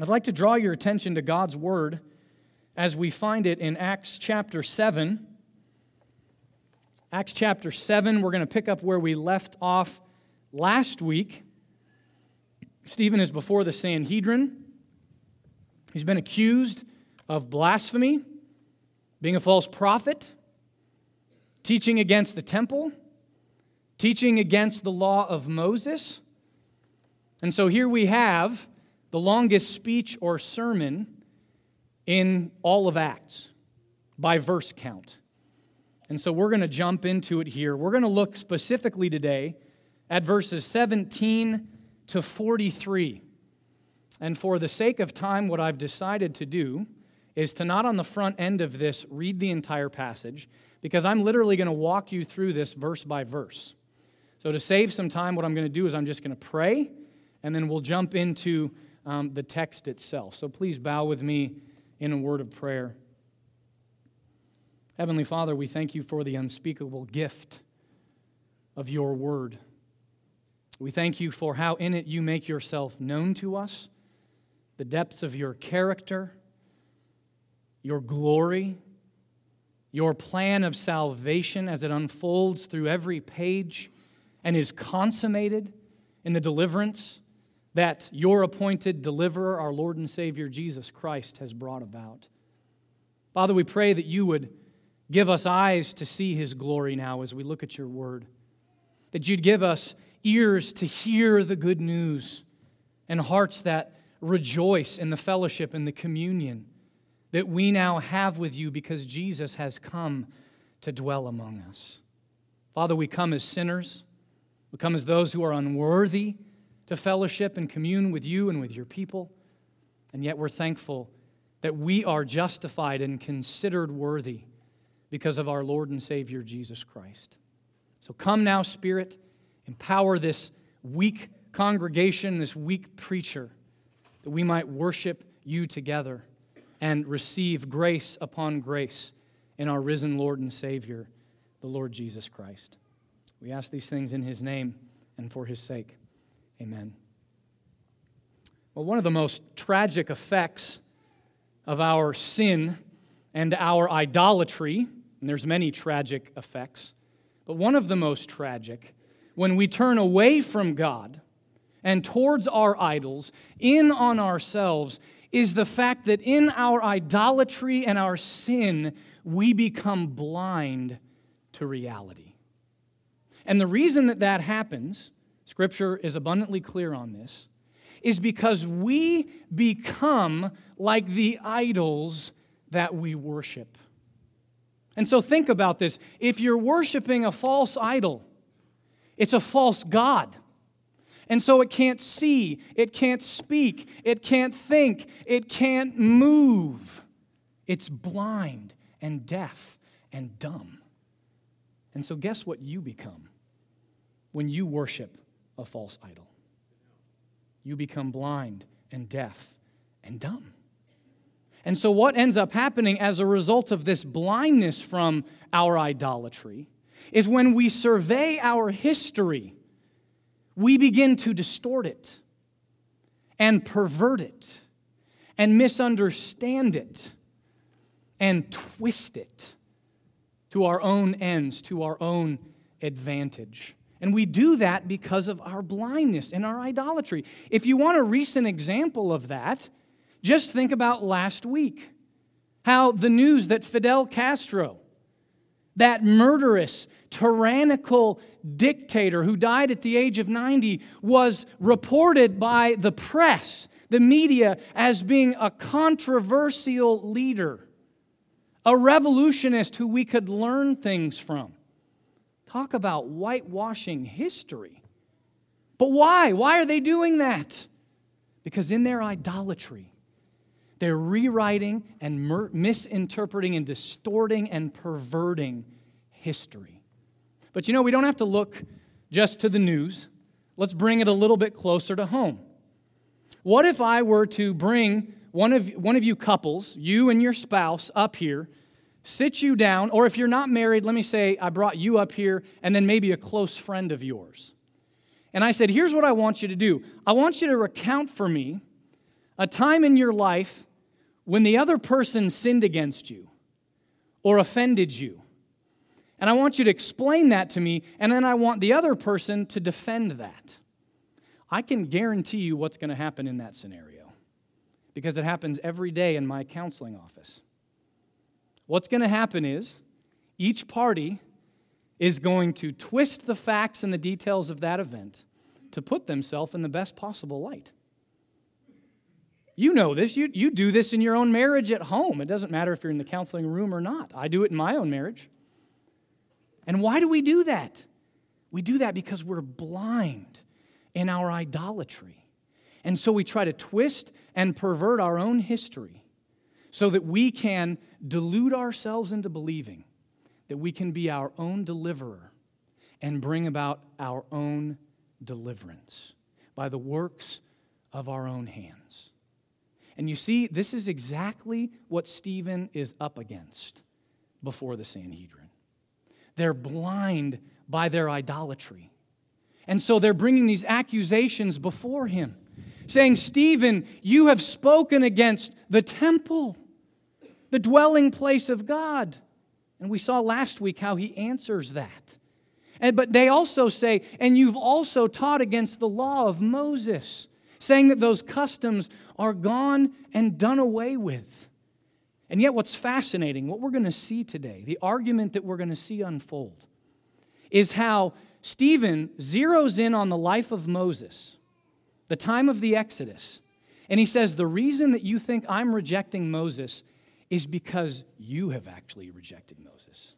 I'd like to draw your attention to God's Word as we find it in Acts chapter 7. Acts chapter 7, we're going to pick up where we left off last week. Stephen is before the Sanhedrin. He's been accused of blasphemy, being a false prophet, teaching against the temple, teaching against the law of Moses. And so here we have the longest speech or sermon in all of Acts by verse count. And so we're going to jump into it here. We're going to look specifically today at verses 17 to 43. And for the sake of time, what I've decided to do is to not on the front end of this read the entire passage, because I'm literally going to walk you through this verse by verse. So, to save some time, what I'm going to do is I'm just going to pray, and then we'll jump into um, the text itself. So please bow with me in a word of prayer. Heavenly Father, we thank you for the unspeakable gift of your word. We thank you for how in it you make yourself known to us, the depths of your character, your glory, your plan of salvation as it unfolds through every page and is consummated in the deliverance that your appointed deliverer, our Lord and Savior Jesus Christ, has brought about. Father, we pray that you would give us eyes to see his glory now as we look at your word, that you'd give us ears to hear the good news, and hearts that rejoice in the fellowship and the communion that we now have with you because Jesus has come to dwell among us. Father, we come as sinners, we come as those who are unworthy to fellowship and commune with you and with your people. And yet we're thankful that we are justified and considered worthy because of our Lord and Savior Jesus Christ. So come now, Spirit, empower this weak congregation, this weak preacher, that we might worship you together and receive grace upon grace in our risen Lord and Savior, the Lord Jesus Christ. We ask these things in his name and for his sake. Amen. Well, one of the most tragic effects of our sin and our idolatry, and there's many tragic effects, but one of the most tragic, when we turn away from God and towards our idols, in on ourselves, is the fact that in our idolatry and our sin, we become blind to reality. And the reason that that happens Scripture is abundantly clear on this, is because we become like the idols that we worship. And so think about this. If you're worshiping a false idol, it's a false God. And so it can't see, it can't speak, it can't think, it can't move. It's blind and deaf and dumb. And so, guess what you become when you worship a false idol. You become blind and deaf and dumb. And so, what ends up happening as a result of this blindness from our idolatry is when we survey our history, we begin to distort it and pervert it and misunderstand it and twist it to our own ends, to our own advantage. And we do that because of our blindness and our idolatry. If you want a recent example of that, just think about last week. How the news that Fidel Castro, that murderous, tyrannical dictator who died at the age of 90, was reported by the press, the media, as being a controversial leader, a revolutionist who we could learn things from. Talk about whitewashing history. But why? Why are they doing that? Because in their idolatry, they're rewriting and mer- misinterpreting and distorting and perverting history. But you know, we don't have to look just to the news. Let's bring it a little bit closer to home. What if I were to bring one of, one of you couples, you and your spouse, up here sit you down, or if you're not married, let me say I brought you up here and then maybe a close friend of yours. And I said, Here's what I want you to do I want you to recount for me a time in your life when the other person sinned against you or offended you. And I want you to explain that to me, and then I want the other person to defend that. I can guarantee you what's going to happen in that scenario because it happens every day in my counseling office. What's going to happen is each party is going to twist the facts and the details of that event to put themselves in the best possible light. You know this. You, you do this in your own marriage at home. It doesn't matter if you're in the counseling room or not. I do it in my own marriage. And why do we do that? We do that because we're blind in our idolatry. And so we try to twist and pervert our own history so that we can delude ourselves into believing that we can be our own deliverer and bring about our own deliverance by the works of our own hands. And you see, this is exactly what Stephen is up against before the Sanhedrin. They're blind by their idolatry. And so they're bringing these accusations before him, saying, Stephen, you have spoken against the temple, the dwelling place of God. And we saw last week how he answers that. And, but they also say, and you've also taught against the law of Moses, saying that those customs are gone and done away with. And yet, what's fascinating, what we're going to see today, the argument that we're going to see unfold, is how Stephen zeroes in on the life of Moses, the time of the Exodus. And he says, The reason that you think I'm rejecting Moses is because you have actually rejected Moses.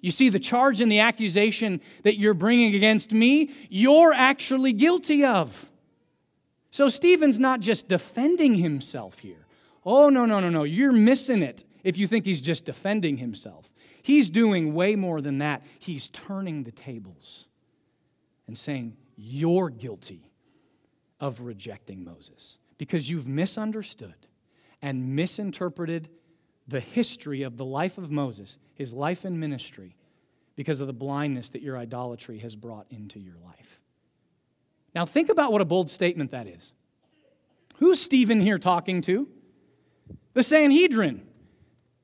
You see, the charge and the accusation that you're bringing against me, you're actually guilty of. So Stephen's not just defending himself here. Oh, no, no, no, no. You're missing it if you think he's just defending himself. He's doing way more than that. He's turning the tables and saying, You're guilty of rejecting Moses because you've misunderstood and misinterpreted the history of the life of Moses, his life and ministry, because of the blindness that your idolatry has brought into your life. Now, think about what a bold statement that is. Who's Stephen here talking to? The Sanhedrin.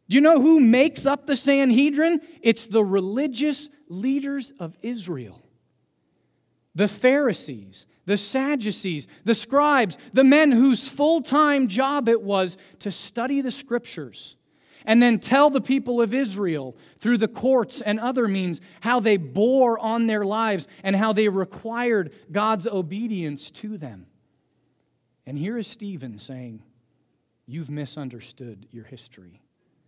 Do you know who makes up the Sanhedrin? It's the religious leaders of Israel. The Pharisees, the Sadducees, the scribes, the men whose full time job it was to study the scriptures and then tell the people of Israel through the courts and other means how they bore on their lives and how they required God's obedience to them. And here is Stephen saying, You've misunderstood your history.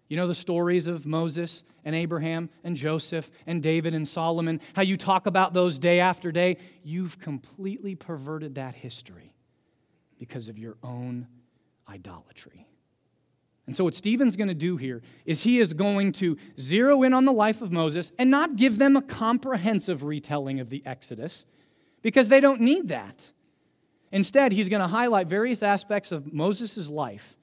You know the stories of Moses and Abraham and Joseph and David and Solomon, how you talk about those day after day. You've completely perverted that history because of your own idolatry. And so, what Stephen's going to do here is he is going to zero in on the life of Moses and not give them a comprehensive retelling of the Exodus because they don't need that. Instead, he's going to highlight various aspects of Moses' life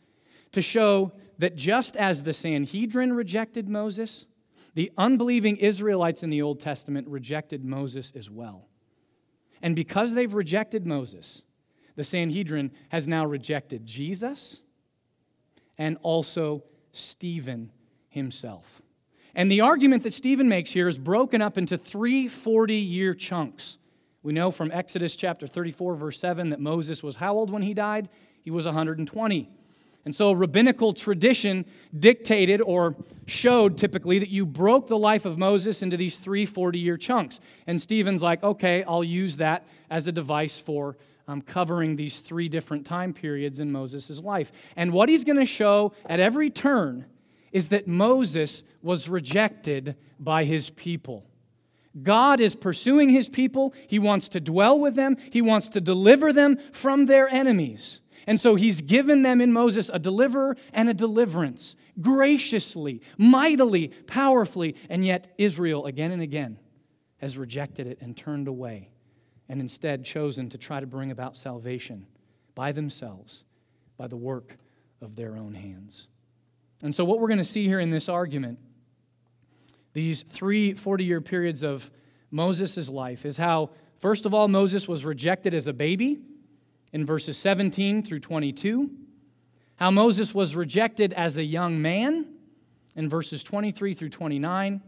to show that just as the Sanhedrin rejected Moses, the unbelieving Israelites in the Old Testament rejected Moses as well. And because they've rejected Moses, the Sanhedrin has now rejected Jesus and also Stephen himself. And the argument that Stephen makes here is broken up into three 40 year chunks. We know from Exodus chapter 34, verse 7, that Moses was how old when he died? He was 120. And so, rabbinical tradition dictated or showed typically that you broke the life of Moses into these three 40 year chunks. And Stephen's like, okay, I'll use that as a device for um, covering these three different time periods in Moses' life. And what he's going to show at every turn is that Moses was rejected by his people. God is pursuing his people. He wants to dwell with them. He wants to deliver them from their enemies. And so he's given them in Moses a deliverer and a deliverance, graciously, mightily, powerfully. And yet, Israel, again and again, has rejected it and turned away and instead chosen to try to bring about salvation by themselves, by the work of their own hands. And so, what we're going to see here in this argument, these three 40 year periods of Moses' life, is how, first of all, Moses was rejected as a baby, in verses 17 through 22, how Moses was rejected as a young man in verses 23 through 29,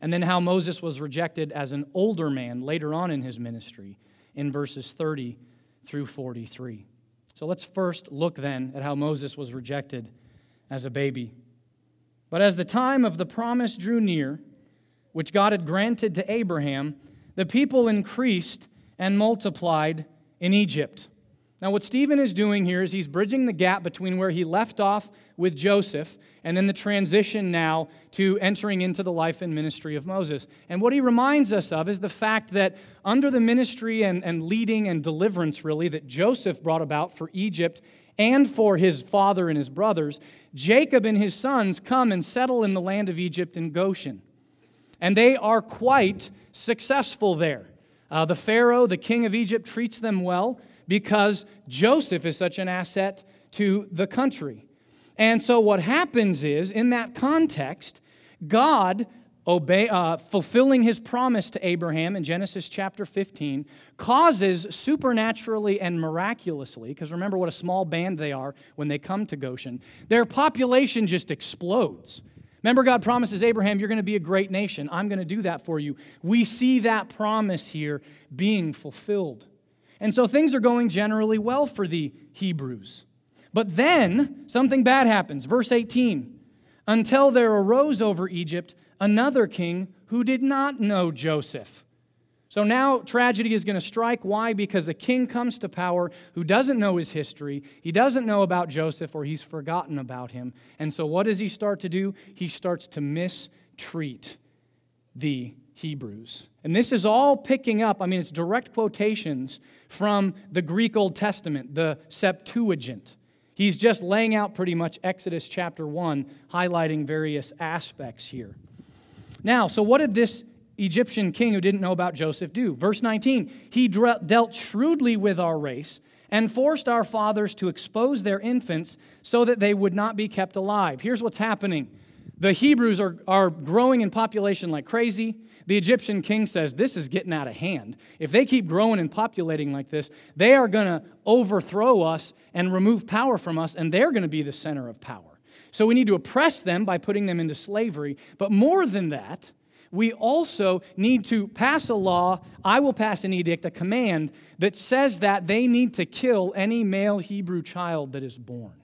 and then how Moses was rejected as an older man later on in his ministry in verses 30 through 43. So let's first look then at how Moses was rejected as a baby. But as the time of the promise drew near, which God had granted to Abraham, the people increased and multiplied in Egypt. Now, what Stephen is doing here is he's bridging the gap between where he left off with Joseph and then the transition now to entering into the life and ministry of Moses. And what he reminds us of is the fact that under the ministry and, and leading and deliverance, really, that Joseph brought about for Egypt and for his father and his brothers, Jacob and his sons come and settle in the land of Egypt in Goshen. And they are quite successful there. Uh, the Pharaoh, the king of Egypt, treats them well because Joseph is such an asset to the country. And so, what happens is, in that context, God, obey, uh, fulfilling his promise to Abraham in Genesis chapter 15, causes supernaturally and miraculously, because remember what a small band they are when they come to Goshen, their population just explodes. Remember, God promises Abraham, You're going to be a great nation. I'm going to do that for you. We see that promise here being fulfilled. And so things are going generally well for the Hebrews. But then something bad happens. Verse 18 Until there arose over Egypt another king who did not know Joseph. So now tragedy is going to strike. Why? Because a king comes to power who doesn't know his history. He doesn't know about Joseph or he's forgotten about him. And so what does he start to do? He starts to mistreat the Hebrews. And this is all picking up, I mean, it's direct quotations from the Greek Old Testament, the Septuagint. He's just laying out pretty much Exodus chapter 1, highlighting various aspects here. Now, so what did this Egyptian king who didn't know about Joseph do? Verse 19 He dealt shrewdly with our race and forced our fathers to expose their infants so that they would not be kept alive. Here's what's happening the Hebrews are, are growing in population like crazy. The Egyptian king says, This is getting out of hand. If they keep growing and populating like this, they are going to overthrow us and remove power from us, and they're going to be the center of power. So we need to oppress them by putting them into slavery. But more than that, we also need to pass a law. I will pass an edict, a command that says that they need to kill any male Hebrew child that is born.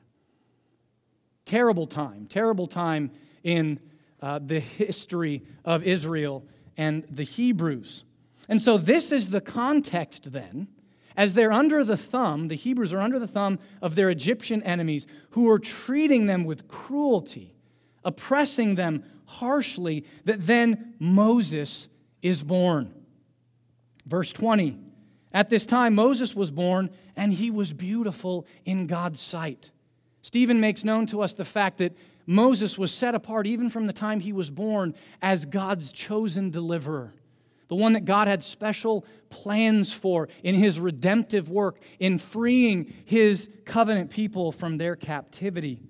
Terrible time, terrible time in uh, the history of Israel and the Hebrews. And so, this is the context then, as they're under the thumb, the Hebrews are under the thumb of their Egyptian enemies who are treating them with cruelty, oppressing them harshly, that then Moses is born. Verse 20 At this time, Moses was born, and he was beautiful in God's sight. Stephen makes known to us the fact that Moses was set apart even from the time he was born as God's chosen deliverer, the one that God had special plans for in his redemptive work, in freeing his covenant people from their captivity.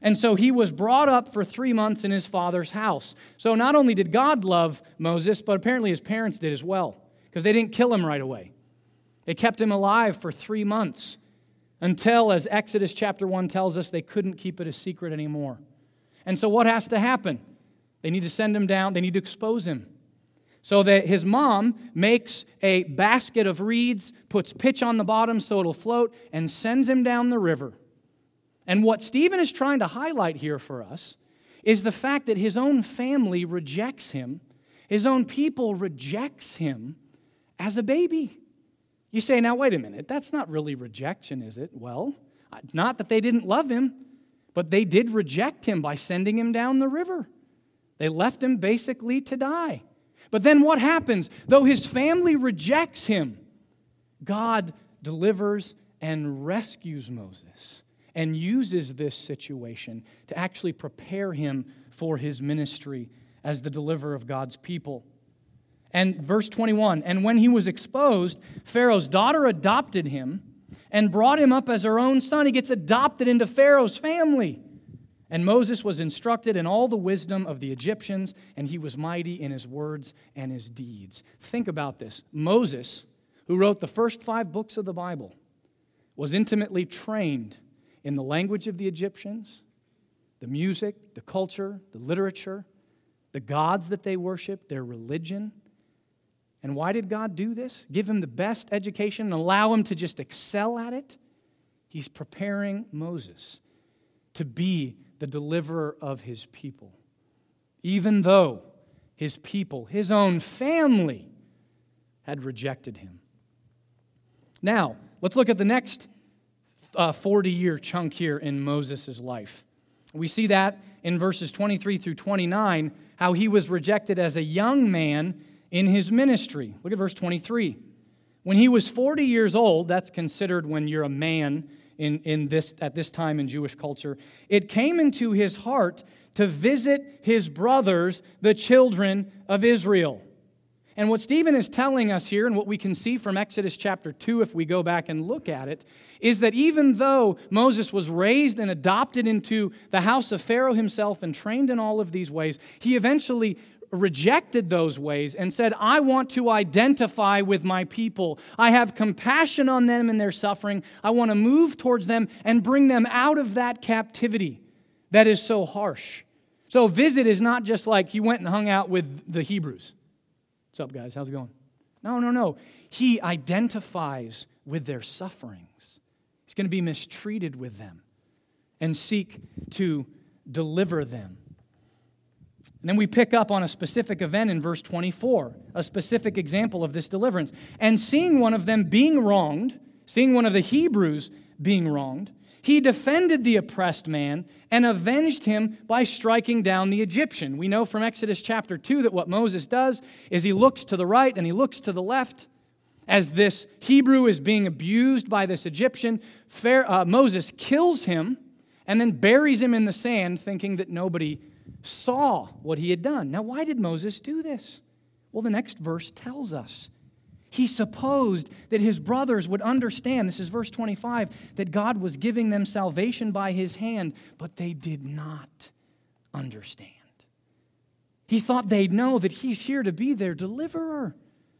And so he was brought up for three months in his father's house. So not only did God love Moses, but apparently his parents did as well, because they didn't kill him right away. They kept him alive for three months until, as Exodus chapter 1 tells us, they couldn't keep it a secret anymore. And so, what has to happen? They need to send him down, they need to expose him. So that his mom makes a basket of reeds, puts pitch on the bottom so it'll float, and sends him down the river. And what Stephen is trying to highlight here for us is the fact that his own family rejects him, his own people rejects him as a baby. You say, now, wait a minute, that's not really rejection, is it? Well, not that they didn't love him, but they did reject him by sending him down the river. They left him basically to die. But then what happens? Though his family rejects him, God delivers and rescues Moses and uses this situation to actually prepare him for his ministry as the deliverer of God's people. And verse 21 And when he was exposed, Pharaoh's daughter adopted him and brought him up as her own son. He gets adopted into Pharaoh's family. And Moses was instructed in all the wisdom of the Egyptians, and he was mighty in his words and his deeds. Think about this Moses, who wrote the first five books of the Bible, was intimately trained in the language of the Egyptians, the music, the culture, the literature, the gods that they worship, their religion. And why did God do this? Give him the best education and allow him to just excel at it? He's preparing Moses to be the deliverer of his people. Even though his people, his own family, had rejected him. Now, let's look at the next 40 uh, year chunk here in Moses' life. We see that in verses 23 through 29, how he was rejected as a young man in his ministry. Look at verse 23. When he was 40 years old, that's considered when you're a man in, in this, at this time in Jewish culture, it came into his heart to visit his brothers, the children of Israel. And what Stephen is telling us here, and what we can see from Exodus chapter 2, if we go back and look at it, is that even though Moses was raised and adopted into the house of Pharaoh himself and trained in all of these ways, he eventually rejected those ways and said, I want to identify with my people. I have compassion on them and their suffering. I want to move towards them and bring them out of that captivity that is so harsh. So, visit is not just like he went and hung out with the Hebrews. What's up, guys? How's it going? No, no, no. He identifies with their sufferings. He's going to be mistreated with them and seek to deliver them. And then we pick up on a specific event in verse 24, a specific example of this deliverance. And seeing one of them being wronged, seeing one of the Hebrews being wronged, he defended the oppressed man and avenged him by striking down the Egyptian. We know from Exodus chapter 2 that what Moses does is he looks to the right and he looks to the left. As this Hebrew is being abused by this Egyptian, uh, Moses kills him and then buries him in the sand, thinking that nobody saw what he had done. Now, why did Moses do this? Well, the next verse tells us. He supposed that his brothers would understand, this is verse 25, that God was giving them salvation by his hand, but they did not understand. He thought they'd know that he's here to be their deliverer,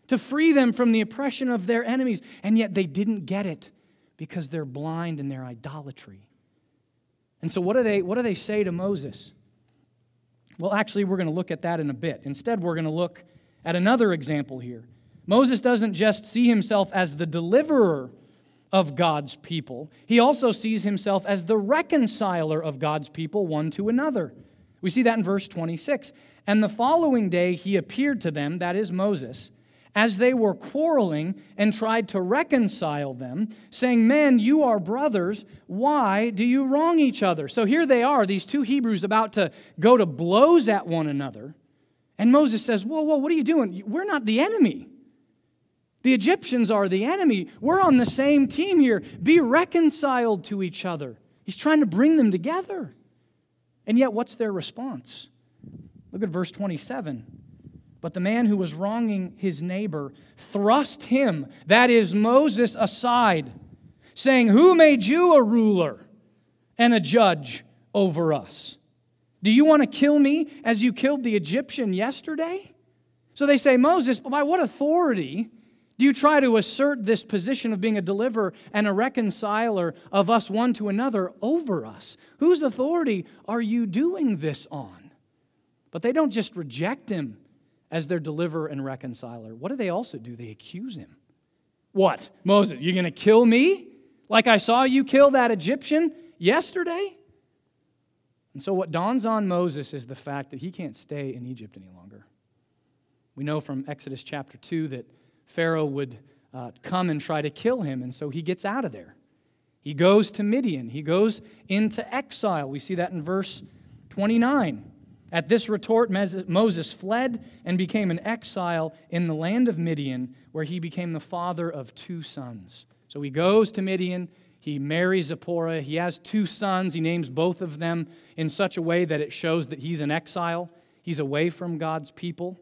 to free them from the oppression of their enemies, and yet they didn't get it because they're blind in their idolatry. And so, what do they, what do they say to Moses? Well, actually, we're going to look at that in a bit. Instead, we're going to look at another example here. Moses doesn't just see himself as the deliverer of God's people, he also sees himself as the reconciler of God's people one to another. We see that in verse 26. And the following day he appeared to them, that is Moses, as they were quarreling and tried to reconcile them, saying, Men, you are brothers. Why do you wrong each other? So here they are, these two Hebrews about to go to blows at one another. And Moses says, Whoa, whoa, what are you doing? We're not the enemy. The Egyptians are the enemy. We're on the same team here. Be reconciled to each other. He's trying to bring them together. And yet, what's their response? Look at verse 27. But the man who was wronging his neighbor thrust him, that is Moses, aside, saying, Who made you a ruler and a judge over us? Do you want to kill me as you killed the Egyptian yesterday? So they say, Moses, by what authority do you try to assert this position of being a deliverer and a reconciler of us one to another over us? Whose authority are you doing this on? But they don't just reject him as their deliverer and reconciler. What do they also do? They accuse him. What? Moses, you're going to kill me? Like I saw you kill that Egyptian yesterday? And so, what dawns on Moses is the fact that he can't stay in Egypt any longer. We know from Exodus chapter 2 that Pharaoh would uh, come and try to kill him, and so he gets out of there. He goes to Midian, he goes into exile. We see that in verse 29. At this retort, Moses fled and became an exile in the land of Midian, where he became the father of two sons. So he goes to Midian, he marries Zipporah, he has two sons, he names both of them in such a way that it shows that he's an exile, he's away from God's people.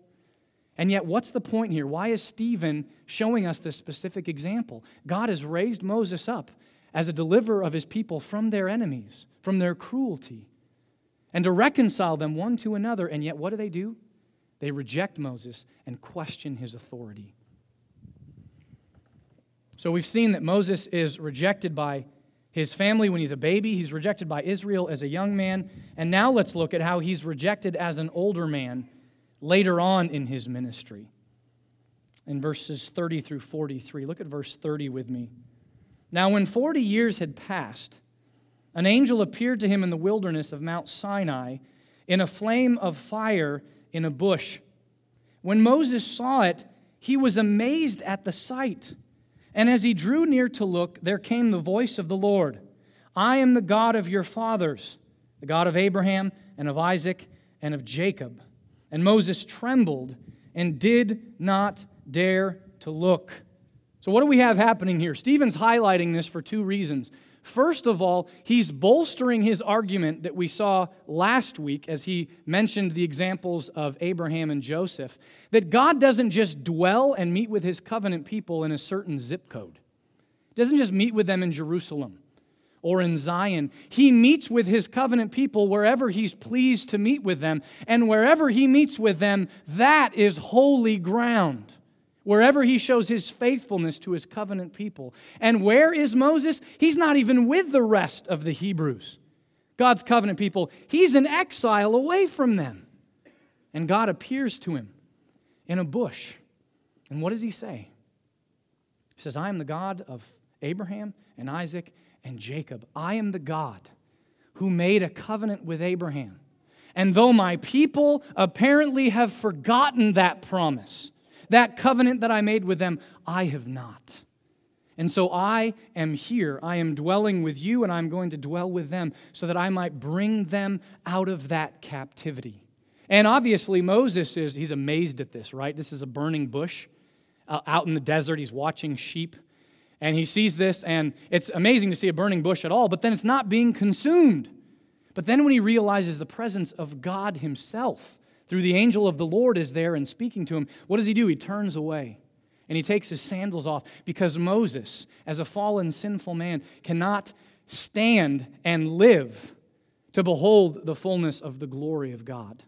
And yet, what's the point here? Why is Stephen showing us this specific example? God has raised Moses up as a deliverer of his people from their enemies, from their cruelty, and to reconcile them one to another. And yet, what do they do? They reject Moses and question his authority. So we've seen that Moses is rejected by his family when he's a baby, he's rejected by Israel as a young man, and now let's look at how he's rejected as an older man later on in his ministry. In verses 30 through 43, look at verse 30 with me. Now, when 40 years had passed, an angel appeared to him in the wilderness of Mount Sinai in a flame of fire in a bush. When Moses saw it, he was amazed at the sight. And as he drew near to look, there came the voice of the Lord I am the God of your fathers, the God of Abraham and of Isaac and of Jacob. And Moses trembled and did not dare to look. So, what do we have happening here? Stephen's highlighting this for two reasons. First of all, he's bolstering his argument that we saw last week as he mentioned the examples of Abraham and Joseph that God doesn't just dwell and meet with his covenant people in a certain zip code, he doesn't just meet with them in Jerusalem or in Zion. He meets with his covenant people wherever he's pleased to meet with them. And wherever he meets with them, that is holy ground wherever he shows his faithfulness to his covenant people. And where is Moses? He's not even with the rest of the Hebrews, God's covenant people. He's in exile away from them. And God appears to him in a bush. And what does he say? He says, I am the God of Abraham and Isaac and Jacob. I am the God who made a covenant with Abraham. And though my people apparently have forgotten that promise, that covenant that I made with them, I have not. And so I am here. I am dwelling with you, and I'm going to dwell with them so that I might bring them out of that captivity. And obviously, Moses is, he's amazed at this, right? This is a burning bush uh, out in the desert. He's watching sheep. And he sees this, and it's amazing to see a burning bush at all, but then it's not being consumed. But then when he realizes the presence of God himself, through the angel of the Lord is there and speaking to him. What does he do? He turns away and he takes his sandals off because Moses, as a fallen, sinful man, cannot stand and live to behold the fullness of the glory of God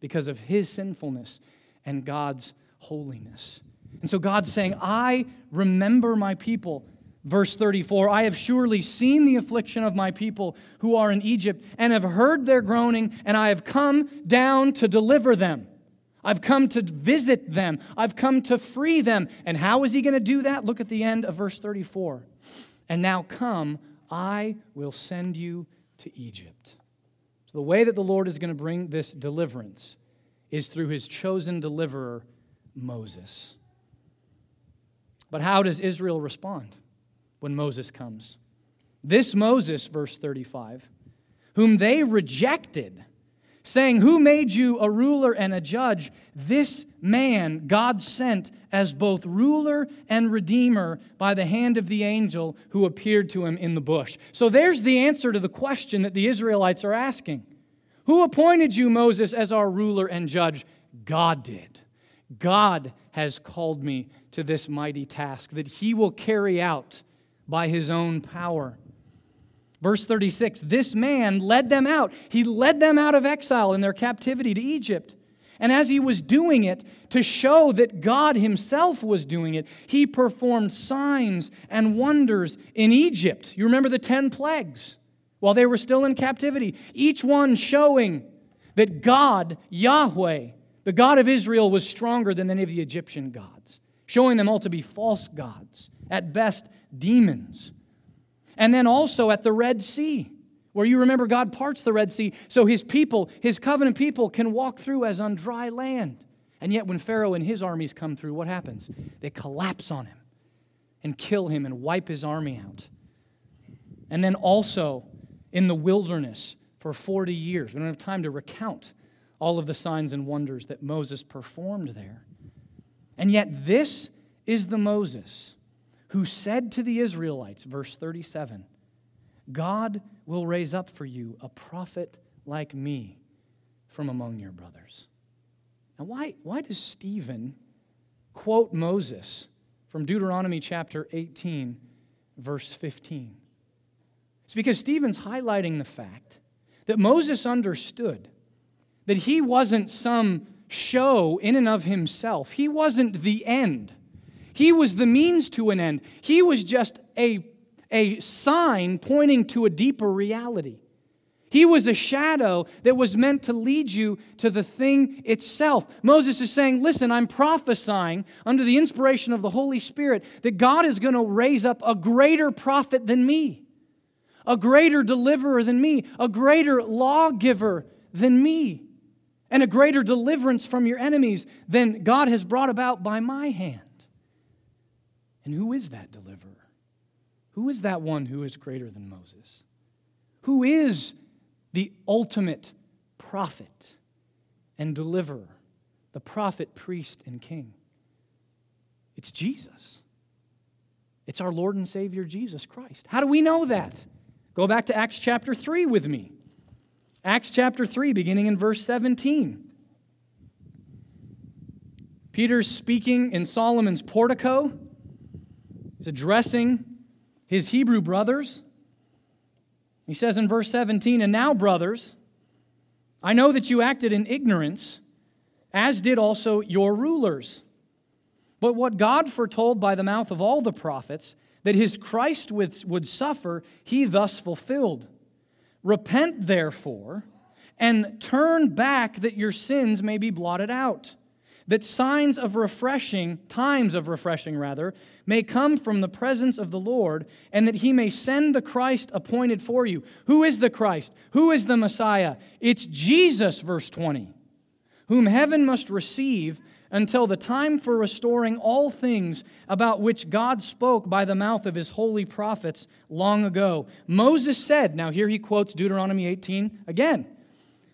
because of his sinfulness and God's holiness. And so God's saying, I remember my people Verse 34 I have surely seen the affliction of my people who are in Egypt, and have heard their groaning, and I have come down to deliver them. I've come to visit them. I've come to free them. And how is he going to do that? Look at the end of verse 34. And now come, I will send you to Egypt. So, the way that the Lord is going to bring this deliverance is through his chosen deliverer, Moses. But how does Israel respond? When Moses comes. This Moses, verse 35, whom they rejected, saying, Who made you a ruler and a judge? This man God sent as both ruler and redeemer by the hand of the angel who appeared to him in the bush. So there's the answer to the question that the Israelites are asking Who appointed you, Moses, as our ruler and judge? God did. God has called me to this mighty task that he will carry out by his own power. Verse 36 This man led them out. He led them out of exile in their captivity to Egypt. And as he was doing it, to show that God himself was doing it, he performed signs and wonders in Egypt. You remember the 10 plagues while they were still in captivity, each one showing that God, Yahweh, the God of Israel, was stronger than any of the Egyptian gods, showing them all to be false gods, at best demons. And then also at the Red Sea, where you remember God parts the Red Sea so his people, his covenant people, can walk through as on dry land. And yet, when Pharaoh and his armies come through, what happens? They collapse on him and kill him and wipe his army out. And then also in the wilderness for 40 years. We don't have time to recount all of the signs and wonders that Moses performed there. And yet, this is the Moses who said to the Israelites, verse 37, God will raise up for you a prophet like me from among your brothers. Now, why, why does Stephen quote Moses from Deuteronomy chapter 18, verse 15? It's because Stephen's highlighting the fact that Moses understood that he wasn't some show in and of himself, he wasn't the end. He was the means to an end. He was just a, a sign pointing to a deeper reality. He was a shadow that was meant to lead you to the thing itself. Moses is saying, Listen, I'm prophesying under the inspiration of the Holy Spirit that God is going to raise up a greater prophet than me, a greater deliverer than me, a greater lawgiver than me, and a greater deliverance from your enemies than God has brought about by my hand. And who is that deliverer? Who is that one who is greater than Moses? Who is the ultimate prophet and deliverer, the prophet, priest, and king. It's Jesus. It's our Lord and Savior, Jesus Christ. How do we know that? Go back to Acts chapter 3 with me. Acts chapter 3, beginning in verse 17. Peter's speaking in Solomon's portico. He's addressing his Hebrew brothers. He says in verse 17, And now, brothers, I know that you acted in ignorance, as did also your rulers. But what God foretold by the mouth of all the prophets, that his Christ would suffer, he thus fulfilled. Repent, therefore, and turn back that your sins may be blotted out that signs of refreshing, times of refreshing rather, may come from the presence of the Lord, and that he may send the Christ appointed for you. Who is the Christ? Who is the Messiah? It's Jesus, verse 20, whom heaven must receive until the time for restoring all things about which God spoke by the mouth of his holy prophets long ago. Moses said, now here he quotes Deuteronomy 18 again.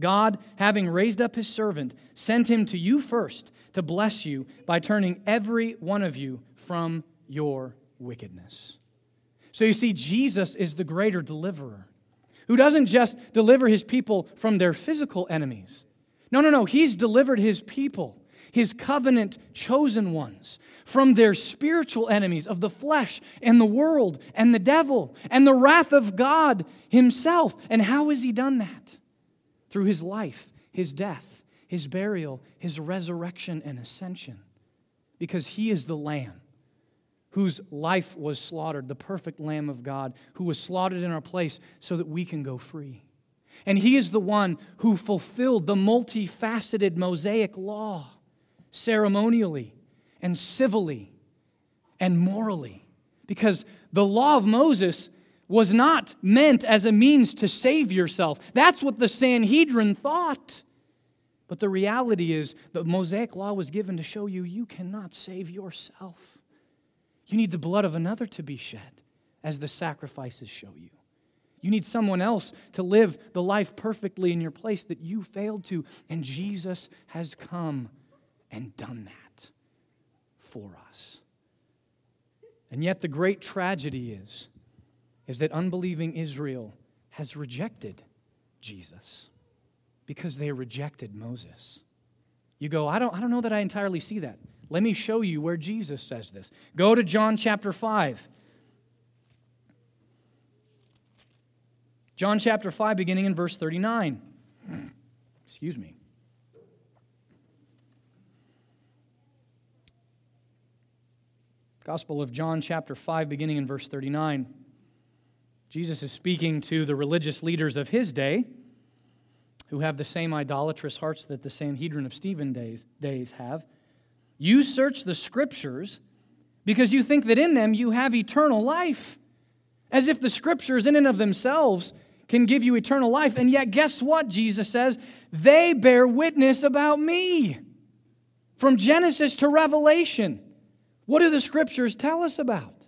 God, having raised up his servant, sent him to you first to bless you by turning every one of you from your wickedness. So you see, Jesus is the greater deliverer who doesn't just deliver his people from their physical enemies. No, no, no. He's delivered his people, his covenant chosen ones, from their spiritual enemies of the flesh and the world and the devil and the wrath of God himself. And how has he done that? Through his life, his death, his burial, his resurrection, and ascension. Because he is the Lamb whose life was slaughtered, the perfect Lamb of God, who was slaughtered in our place so that we can go free. And he is the one who fulfilled the multifaceted Mosaic law ceremonially and civilly and morally. Because the law of Moses was not meant as a means to save yourself. That's what the Sanhedrin thought. But the reality is, the Mosaic law was given to show you you cannot save yourself. You need the blood of another to be shed, as the sacrifices show you. You need someone else to live the life perfectly in your place that you failed to. And Jesus has come and done that for us. And yet, the great tragedy is is that unbelieving Israel has rejected Jesus because they rejected Moses. You go, I don't, I don't know that I entirely see that. Let me show you where Jesus says this. Go to John chapter 5. John chapter 5, beginning in verse 39. Excuse me. Gospel of John chapter 5, beginning in verse 39. Jesus is speaking to the religious leaders of his day who have the same idolatrous hearts that the Sanhedrin of Stephen days, days have. You search the scriptures because you think that in them you have eternal life, as if the scriptures, in and of themselves, can give you eternal life. And yet, guess what? Jesus says, they bear witness about me. From Genesis to Revelation, what do the scriptures tell us about?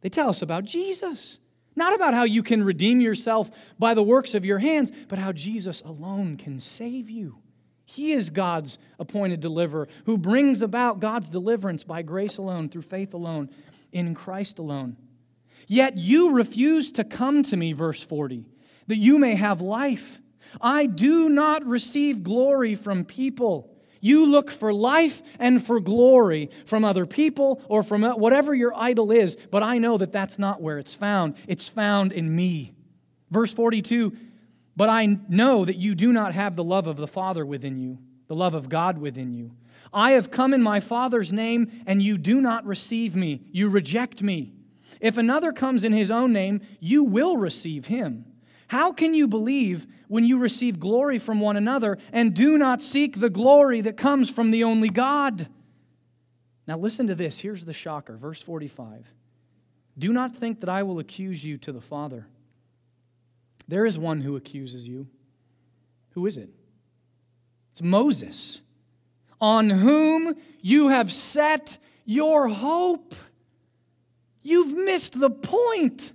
They tell us about Jesus. Not about how you can redeem yourself by the works of your hands, but how Jesus alone can save you. He is God's appointed deliverer who brings about God's deliverance by grace alone, through faith alone, in Christ alone. Yet you refuse to come to me, verse 40, that you may have life. I do not receive glory from people. You look for life and for glory from other people or from uh, whatever your idol is, but I know that that's not where it's found. It's found in me. Verse 42 But I know that you do not have the love of the Father within you, the love of God within you. I have come in my Father's name, and you do not receive me. You reject me. If another comes in his own name, you will receive him. How can you believe when you receive glory from one another and do not seek the glory that comes from the only God? Now, listen to this. Here's the shocker. Verse 45. Do not think that I will accuse you to the Father. There is one who accuses you. Who is it? It's Moses, on whom you have set your hope. You've missed the point.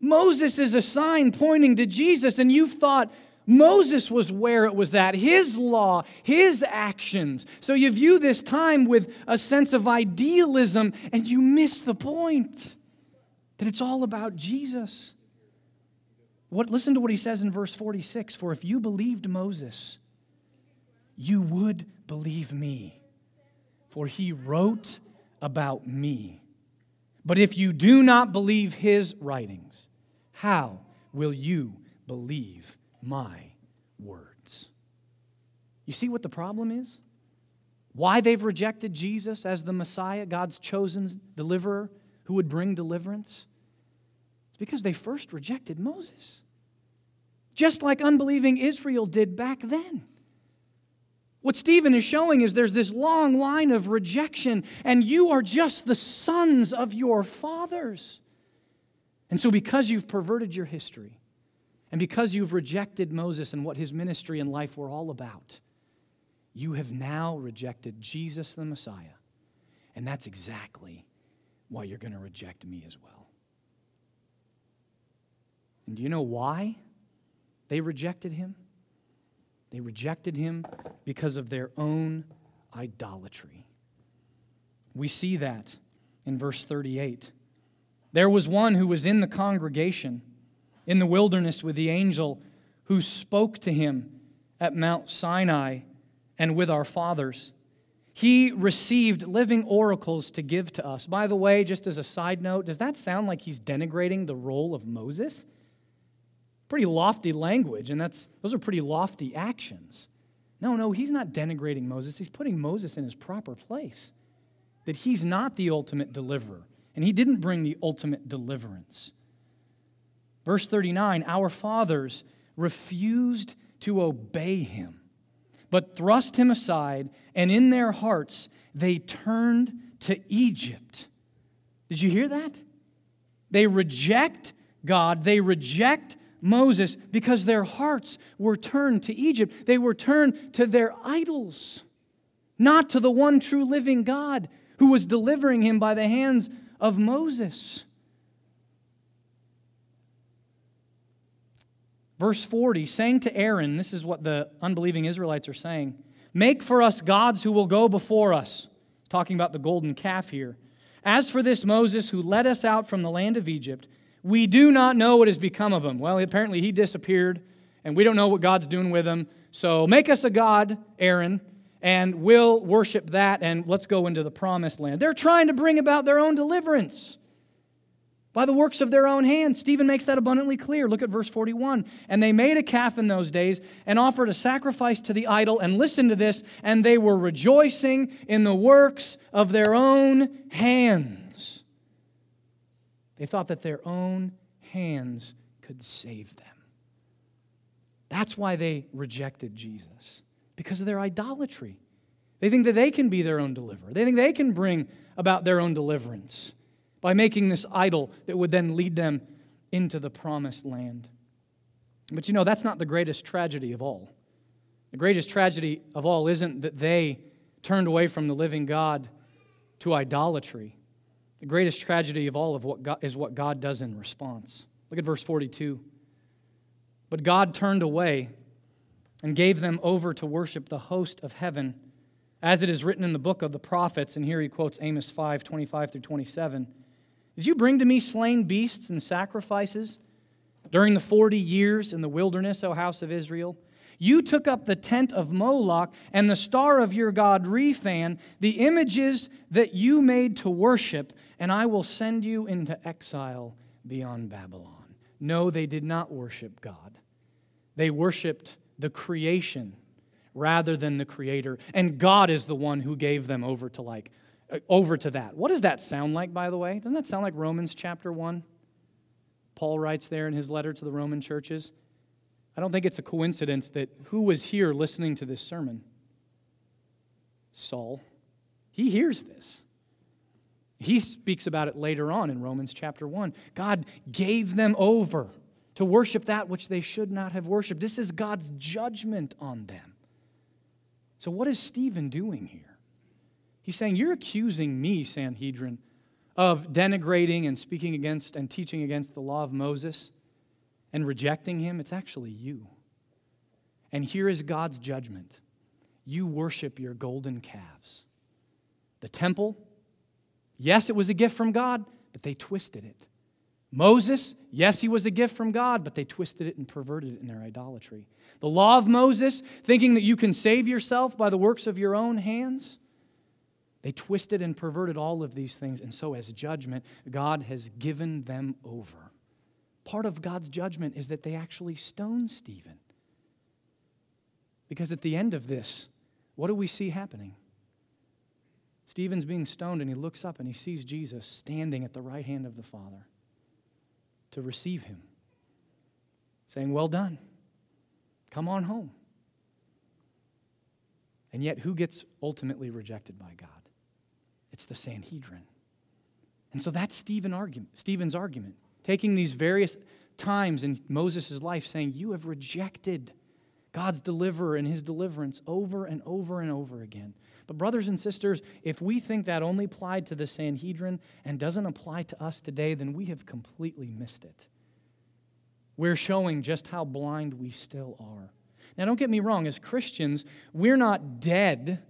Moses is a sign pointing to Jesus, and you've thought Moses was where it was at, his law, his actions. So you view this time with a sense of idealism, and you miss the point that it's all about Jesus. What, listen to what he says in verse 46 For if you believed Moses, you would believe me, for he wrote about me. But if you do not believe his writings, how will you believe my words? You see what the problem is? Why they've rejected Jesus as the Messiah, God's chosen deliverer who would bring deliverance? It's because they first rejected Moses, just like unbelieving Israel did back then. What Stephen is showing is there's this long line of rejection, and you are just the sons of your fathers. And so, because you've perverted your history, and because you've rejected Moses and what his ministry and life were all about, you have now rejected Jesus the Messiah. And that's exactly why you're going to reject me as well. And do you know why they rejected him? They rejected him because of their own idolatry. We see that in verse 38. There was one who was in the congregation in the wilderness with the angel who spoke to him at Mount Sinai and with our fathers. He received living oracles to give to us. By the way, just as a side note, does that sound like he's denigrating the role of Moses? Pretty lofty language, and that's, those are pretty lofty actions. No, no, he's not denigrating Moses. He's putting Moses in his proper place. That he's not the ultimate deliverer, and he didn't bring the ultimate deliverance. Verse 39 Our fathers refused to obey him, but thrust him aside, and in their hearts they turned to Egypt. Did you hear that? They reject God, they reject Moses because their hearts were turned to Egypt. They were turned to their idols, not to the one true living God who was delivering him by the hands of Moses. Verse 40, saying to Aaron, this is what the unbelieving Israelites are saying Make for us gods who will go before us. Talking about the golden calf here. As for this Moses who led us out from the land of Egypt, we do not know what has become of him. Well, apparently he disappeared, and we don't know what God's doing with him. So make us a God, Aaron, and we'll worship that, and let's go into the promised land. They're trying to bring about their own deliverance by the works of their own hands. Stephen makes that abundantly clear. Look at verse 41. And they made a calf in those days and offered a sacrifice to the idol. And listen to this, and they were rejoicing in the works of their own hands. They thought that their own hands could save them. That's why they rejected Jesus, because of their idolatry. They think that they can be their own deliverer, they think they can bring about their own deliverance by making this idol that would then lead them into the promised land. But you know, that's not the greatest tragedy of all. The greatest tragedy of all isn't that they turned away from the living God to idolatry. The greatest tragedy of all of what God, is what God does in response. Look at verse 42. But God turned away and gave them over to worship the host of heaven, as it is written in the book of the prophets. And here he quotes Amos 5 25 through 27. Did you bring to me slain beasts and sacrifices during the 40 years in the wilderness, O house of Israel? You took up the tent of Moloch and the star of your god Rephan, the images that you made to worship, and I will send you into exile beyond Babylon. No, they did not worship God. They worshiped the creation rather than the creator. And God is the one who gave them over to like uh, over to that. What does that sound like by the way? Doesn't that sound like Romans chapter 1? Paul writes there in his letter to the Roman churches. I don't think it's a coincidence that who was here listening to this sermon? Saul. He hears this. He speaks about it later on in Romans chapter 1. God gave them over to worship that which they should not have worshiped. This is God's judgment on them. So, what is Stephen doing here? He's saying, You're accusing me, Sanhedrin, of denigrating and speaking against and teaching against the law of Moses and rejecting him. It's actually you. And here is God's judgment you worship your golden calves. The temple, yes, it was a gift from God, but they twisted it. Moses, yes, he was a gift from God, but they twisted it and perverted it in their idolatry. The law of Moses, thinking that you can save yourself by the works of your own hands, they twisted and perverted all of these things. And so, as judgment, God has given them over. Part of God's judgment is that they actually stone Stephen. Because at the end of this, what do we see happening? Stephen's being stoned, and he looks up and he sees Jesus standing at the right hand of the Father to receive him, saying, Well done, come on home. And yet, who gets ultimately rejected by God? It's the Sanhedrin. And so that's Stephen argument, Stephen's argument, taking these various times in Moses' life, saying, You have rejected God's deliverer and his deliverance over and over and over again. But, brothers and sisters, if we think that only applied to the Sanhedrin and doesn't apply to us today, then we have completely missed it. We're showing just how blind we still are. Now, don't get me wrong, as Christians, we're not dead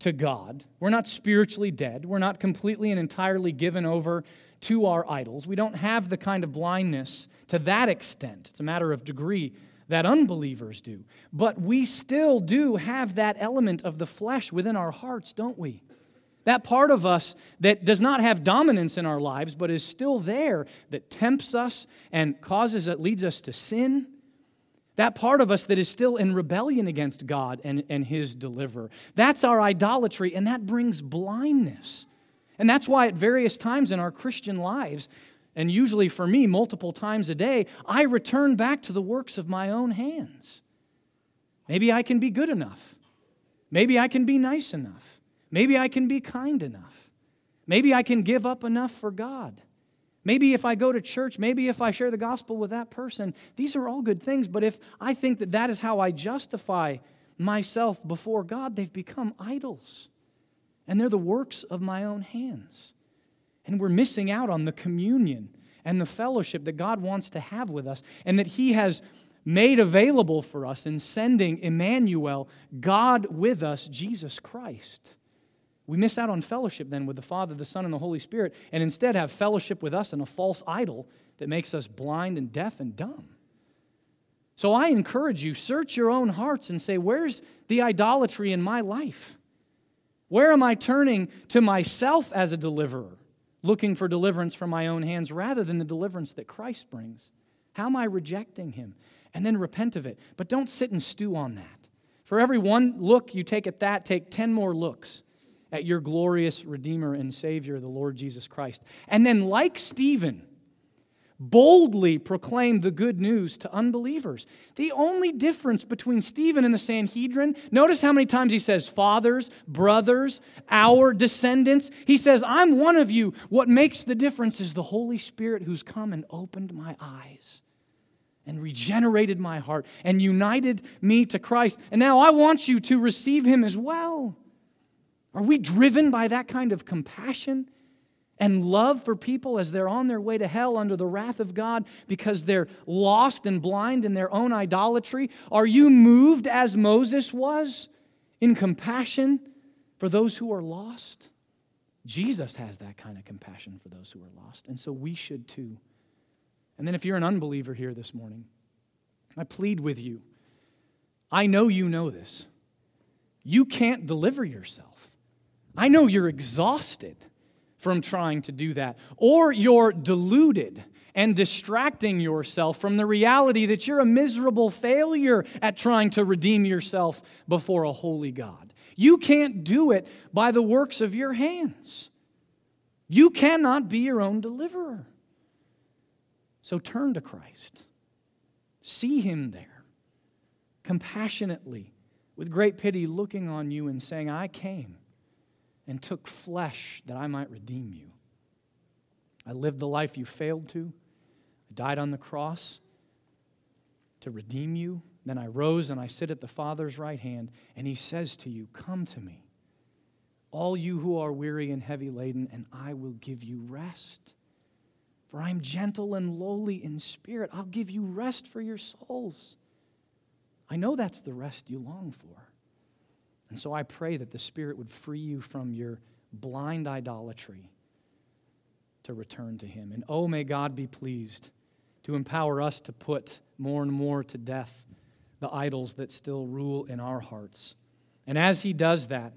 to God. We're not spiritually dead. We're not completely and entirely given over to our idols. We don't have the kind of blindness to that extent. It's a matter of degree that unbelievers do. But we still do have that element of the flesh within our hearts, don't we? That part of us that does not have dominance in our lives, but is still there, that tempts us and causes it, leads us to sin. That part of us that is still in rebellion against God and, and His deliverer. That's our idolatry, and that brings blindness. And that's why, at various times in our Christian lives, and usually for me, multiple times a day, I return back to the works of my own hands. Maybe I can be good enough. Maybe I can be nice enough. Maybe I can be kind enough. Maybe I can give up enough for God. Maybe if I go to church, maybe if I share the gospel with that person, these are all good things. But if I think that that is how I justify myself before God, they've become idols. And they're the works of my own hands. And we're missing out on the communion and the fellowship that God wants to have with us and that He has made available for us in sending Emmanuel, God with us, Jesus Christ. We miss out on fellowship then with the Father, the Son, and the Holy Spirit, and instead have fellowship with us in a false idol that makes us blind and deaf and dumb. So I encourage you, search your own hearts and say, where's the idolatry in my life? Where am I turning to myself as a deliverer? Looking for deliverance from my own hands rather than the deliverance that Christ brings? How am I rejecting him? And then repent of it. But don't sit and stew on that. For every one look you take at that, take 10 more looks at your glorious Redeemer and Savior, the Lord Jesus Christ. And then, like Stephen, boldly proclaimed the good news to unbelievers. The only difference between Stephen and the Sanhedrin, notice how many times he says, fathers, brothers, our descendants. He says, I'm one of you. What makes the difference is the Holy Spirit who's come and opened my eyes and regenerated my heart and united me to Christ. And now I want you to receive him as well. Are we driven by that kind of compassion? And love for people as they're on their way to hell under the wrath of God because they're lost and blind in their own idolatry? Are you moved as Moses was in compassion for those who are lost? Jesus has that kind of compassion for those who are lost, and so we should too. And then if you're an unbeliever here this morning, I plead with you. I know you know this. You can't deliver yourself. I know you're exhausted from trying to do that, or you're deluded and distracting yourself from the reality that you're a miserable failure at trying to redeem yourself before a holy God. You can't do it by the works of your hands. You cannot be your own deliverer. So turn to Christ. See him there, compassionately, with great pity, looking on you and saying, I came and took flesh that I might redeem you. I lived the life you failed to. I died on the cross to redeem you. Then I rose and I sit at the Father's right hand, and He says to you, Come to me, all you who are weary and heavy laden, and I will give you rest. For I am gentle and lowly in spirit. I'll give you rest for your souls. I know that's the rest you long for. And so I pray that the Spirit would free you from your blind idolatry to return to Him. And oh, may God be pleased to empower us to put more and more to death the idols that still rule in our hearts. And as He does that,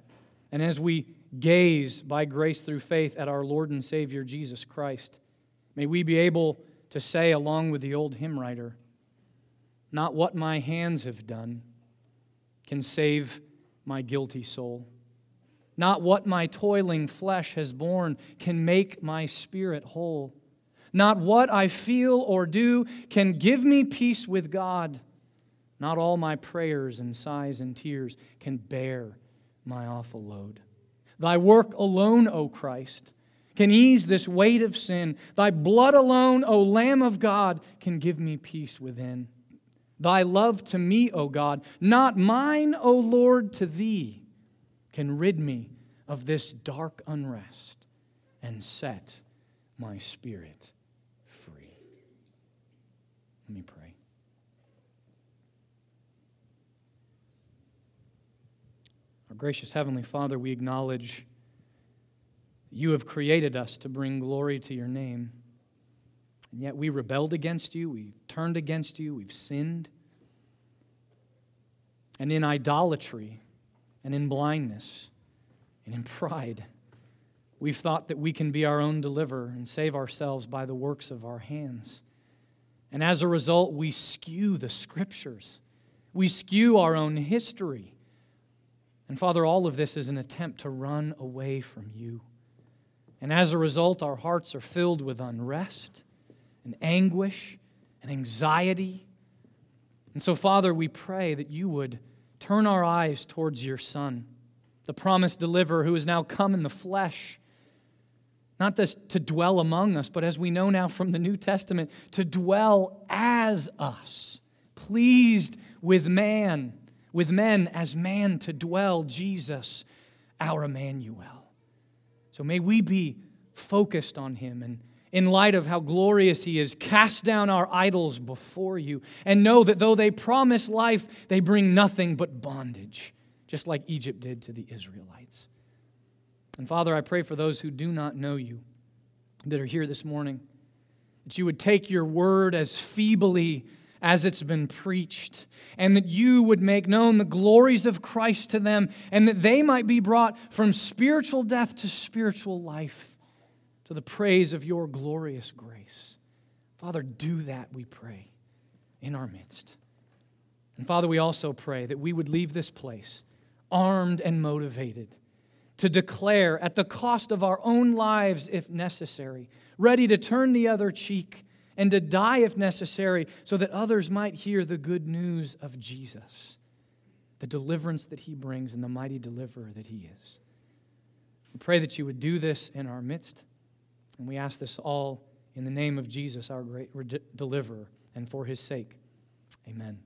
and as we gaze by grace through faith at our Lord and Savior Jesus Christ, may we be able to say, along with the old hymn writer, Not what my hands have done can save my guilty soul. Not what my toiling flesh has borne can make my spirit whole. Not what I feel or do can give me peace with God. Not all my prayers and sighs and tears can bear my awful load. Thy work alone, O Christ, can ease this weight of sin. Thy blood alone, O Lamb of God, can give me peace within. Thy love to me, O God, not mine, O Lord, to thee, can rid me of this dark unrest and set my spirit free. Let me pray. Our gracious Heavenly Father, we acknowledge you have created us to bring glory to your name. And yet we rebelled against you, we turned against you, we've sinned. And in idolatry, and in blindness, and in pride, we've thought that we can be our own deliverer and save ourselves by the works of our hands. And as a result, we skew the scriptures, we skew our own history. And Father, all of this is an attempt to run away from you. And as a result, our hearts are filled with unrest and anguish and anxiety. And so, Father, we pray that you would turn our eyes towards your Son, the promised deliverer who has now come in the flesh, not just to dwell among us, but as we know now from the New Testament, to dwell as us, pleased with man, with men as man to dwell, Jesus, our Emmanuel. So may we be focused on him and in light of how glorious he is, cast down our idols before you and know that though they promise life, they bring nothing but bondage, just like Egypt did to the Israelites. And Father, I pray for those who do not know you that are here this morning, that you would take your word as feebly as it's been preached, and that you would make known the glories of Christ to them, and that they might be brought from spiritual death to spiritual life to the praise of your glorious grace. Father, do that, we pray, in our midst. And Father, we also pray that we would leave this place armed and motivated to declare, at the cost of our own lives if necessary, ready to turn the other cheek and to die if necessary, so that others might hear the good news of Jesus, the deliverance that he brings, and the mighty deliverer that he is. We pray that you would do this in our midst. And we ask this all in the name of Jesus, our great deliverer, and for his sake. Amen.